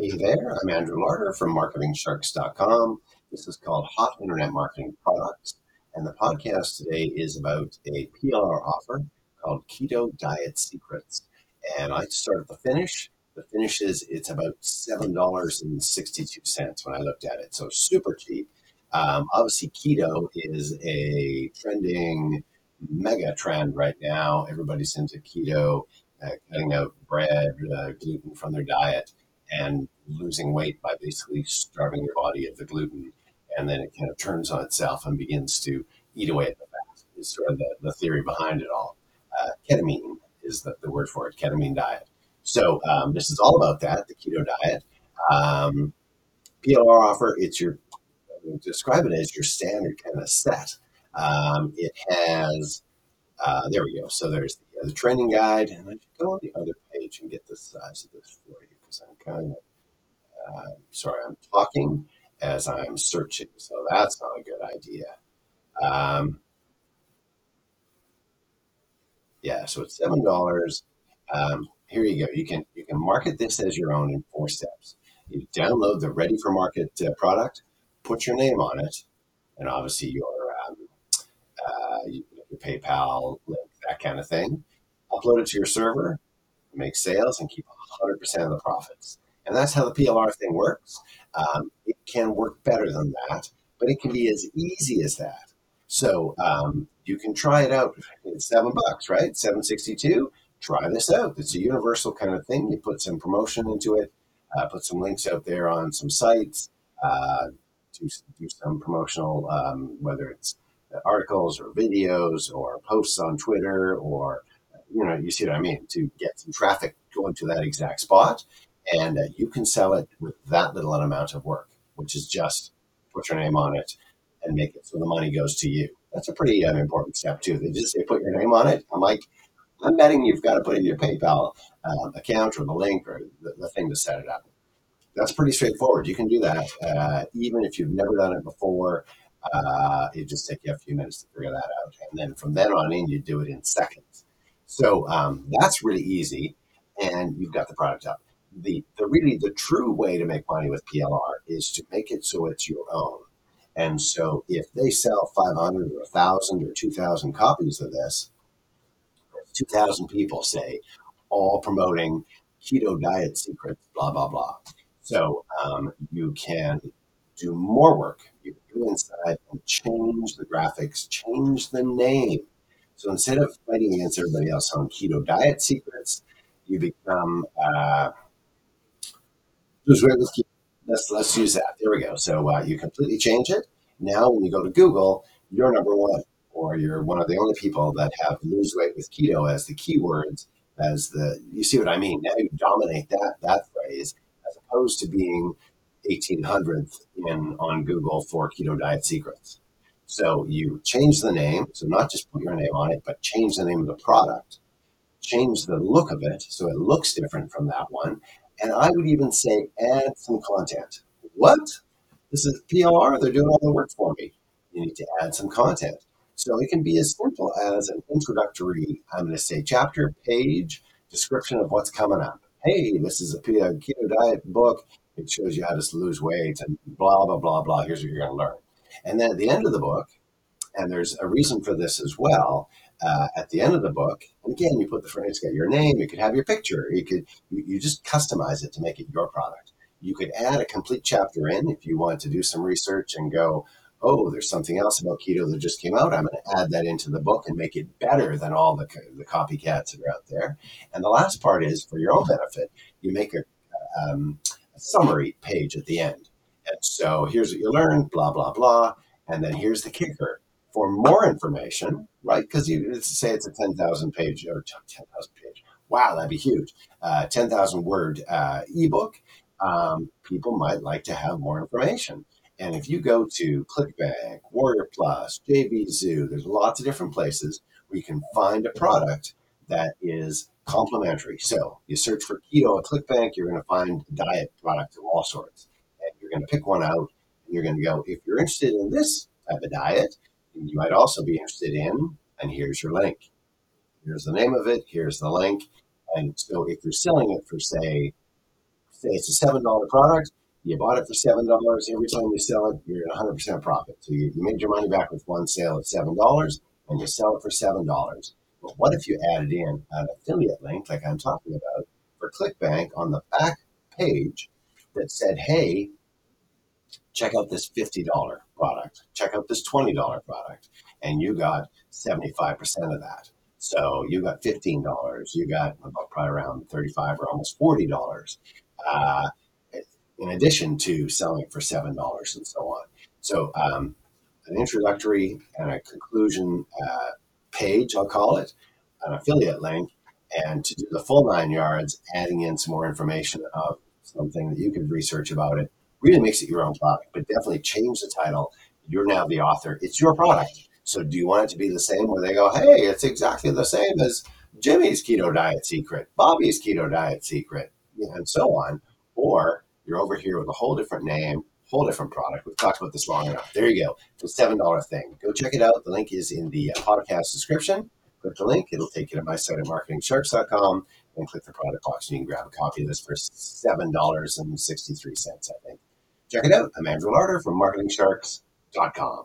Hey there, I'm Andrew Larder from MarketingSharks.com. This is called Hot Internet Marketing Products, and the podcast today is about a PLR offer called Keto Diet Secrets. And I start at the finish. The finish is it's about seven dollars and sixty-two cents when I looked at it, so super cheap. Um, obviously, keto is a trending mega trend right now. Everybody's into keto, uh, cutting out bread, uh, gluten from their diet and losing weight by basically starving your body of the gluten. And then it kind of turns on itself and begins to eat away at the fat, is sort of the, the theory behind it all. Uh, ketamine is the, the word for it, ketamine diet. So um, this is all about that, the keto diet. Um, PLR offer, it's your, describe it as your standard kind of set. Um, it has, uh, there we go. So there's the, uh, the training guide, and I should go on the other page and get the size of this for you because I'm kind of, uh, sorry, I'm talking as I'm searching, so that's not a good idea. Um, yeah, so it's seven dollars. Um, here you go. You can you can market this as your own in four steps. You download the ready for market uh, product, put your name on it, and obviously your um, uh, your PayPal link, that kind of thing. Upload it to your server, make sales, and keep 100% of the profits. And that's how the PLR thing works. Um, it can work better than that, but it can be as easy as that. So um, you can try it out. It's seven bucks, right? Seven sixty-two. Try this out. It's a universal kind of thing. You put some promotion into it. Uh, put some links out there on some sites. Uh, do, do some promotional, um, whether it's articles or videos or posts on Twitter or you know you see what I mean to get some traffic going to that exact spot, and uh, you can sell it with that little amount of work, which is just put your name on it and make it so the money goes to you. That's a pretty uh, important step too. They just say put your name on it. I'm like, I'm betting you've got to put in your PayPal uh, account or the link or the, the, thing to set it up. That's pretty straightforward. You can do that uh, even if you've never done it before. Uh, it just take you a few minutes to figure that out, and then from then on in, you do it in seconds. So um, that's really easy, and you've got the product up. The, the really the true way to make money with PLR is to make it so it's your own. And so if they sell 500 or 1,000 or 2,000 copies of this, 2,000 people say, all promoting keto diet secrets, blah, blah, blah. So um, you can do more work. You can go inside and change the graphics, change the name. So instead of fighting against everybody else on keto diet secrets, you become uh, lose weight with keto. Let's let's use that. There we go. So uh, you completely change it. Now, when you go to Google, you're number one, or you're one of the only people that have lose weight with keto as the keywords. As the you see what I mean? Now you dominate that that phrase as opposed to being 1800th in on Google for keto diet secrets. So you change the name. So not just put your name on it, but change the name of the product, change the look of it so it looks different from that one. And I would even say add some content. What? This is PLR. They're doing all the work for me. You need to add some content. So it can be as simple as an introductory, I'm going to say chapter, page, description of what's coming up. Hey, this is a keto diet book. It shows you how to lose weight and blah, blah, blah, blah. Here's what you're going to learn. And then at the end of the book, and there's a reason for this as well. Uh, at the end of the book, and again, you put the phrase, got your name, you could have your picture, you could, you, you just customize it to make it your product. You could add a complete chapter in if you want to do some research and go, oh, there's something else about keto that just came out. I'm going to add that into the book and make it better than all the, the copycats that are out there. And the last part is for your own benefit, you make a, um, a summary page at the end. And so here's what you learned, blah, blah, blah. And then here's the kicker. For more information, right? Because you say it's a 10,000 page or 10,000 page. Wow, that'd be huge. Uh, 10,000 word uh, ebook. Um, people might like to have more information. And if you go to ClickBank, Warrior Plus, JVZoo, there's lots of different places where you can find a product that is complementary. So you search for keto at ClickBank, you're going to find diet products of all sorts. You're going to pick one out and you're going to go, if you're interested in this type of diet, you might also be interested in, and here's your link. Here's the name of it, here's the link. And so if you're selling it for, say, say it's a seven dollar product. You bought it for seven dollars. Every time you sell it, you're at 100 percent profit. So you, you made your money back with one sale at seven dollars, and you sell it for seven dollars. But what if you added in an affiliate link, like I'm talking about, for ClickBank on the back page that said, "Hey, check out this $50 product, check out this $20 product, and you got 75% of that. So you got $15, you got probably around 35 or almost $40, uh, in addition to selling for $7 and so on. So um, an introductory and a conclusion uh, page, I'll call it, an affiliate link, and to do the full nine yards, adding in some more information of something that you could research about it really makes it your own product, but definitely change the title. You're now the author. It's your product. So do you want it to be the same where they go, hey, it's exactly the same as Jimmy's keto diet secret, Bobby's keto diet secret, and so on? Or you're over here with a whole different name, whole different product. We've talked about this long enough. There you go. It's a $7 thing. Go check it out. The link is in the uh, podcast description. Click the link. It'll take you to my site at marketingsharks.com and click the product box and you can grab a copy of this for $7.63, I think. Check it out. I'm Andrew Larder from marketingsharks.com.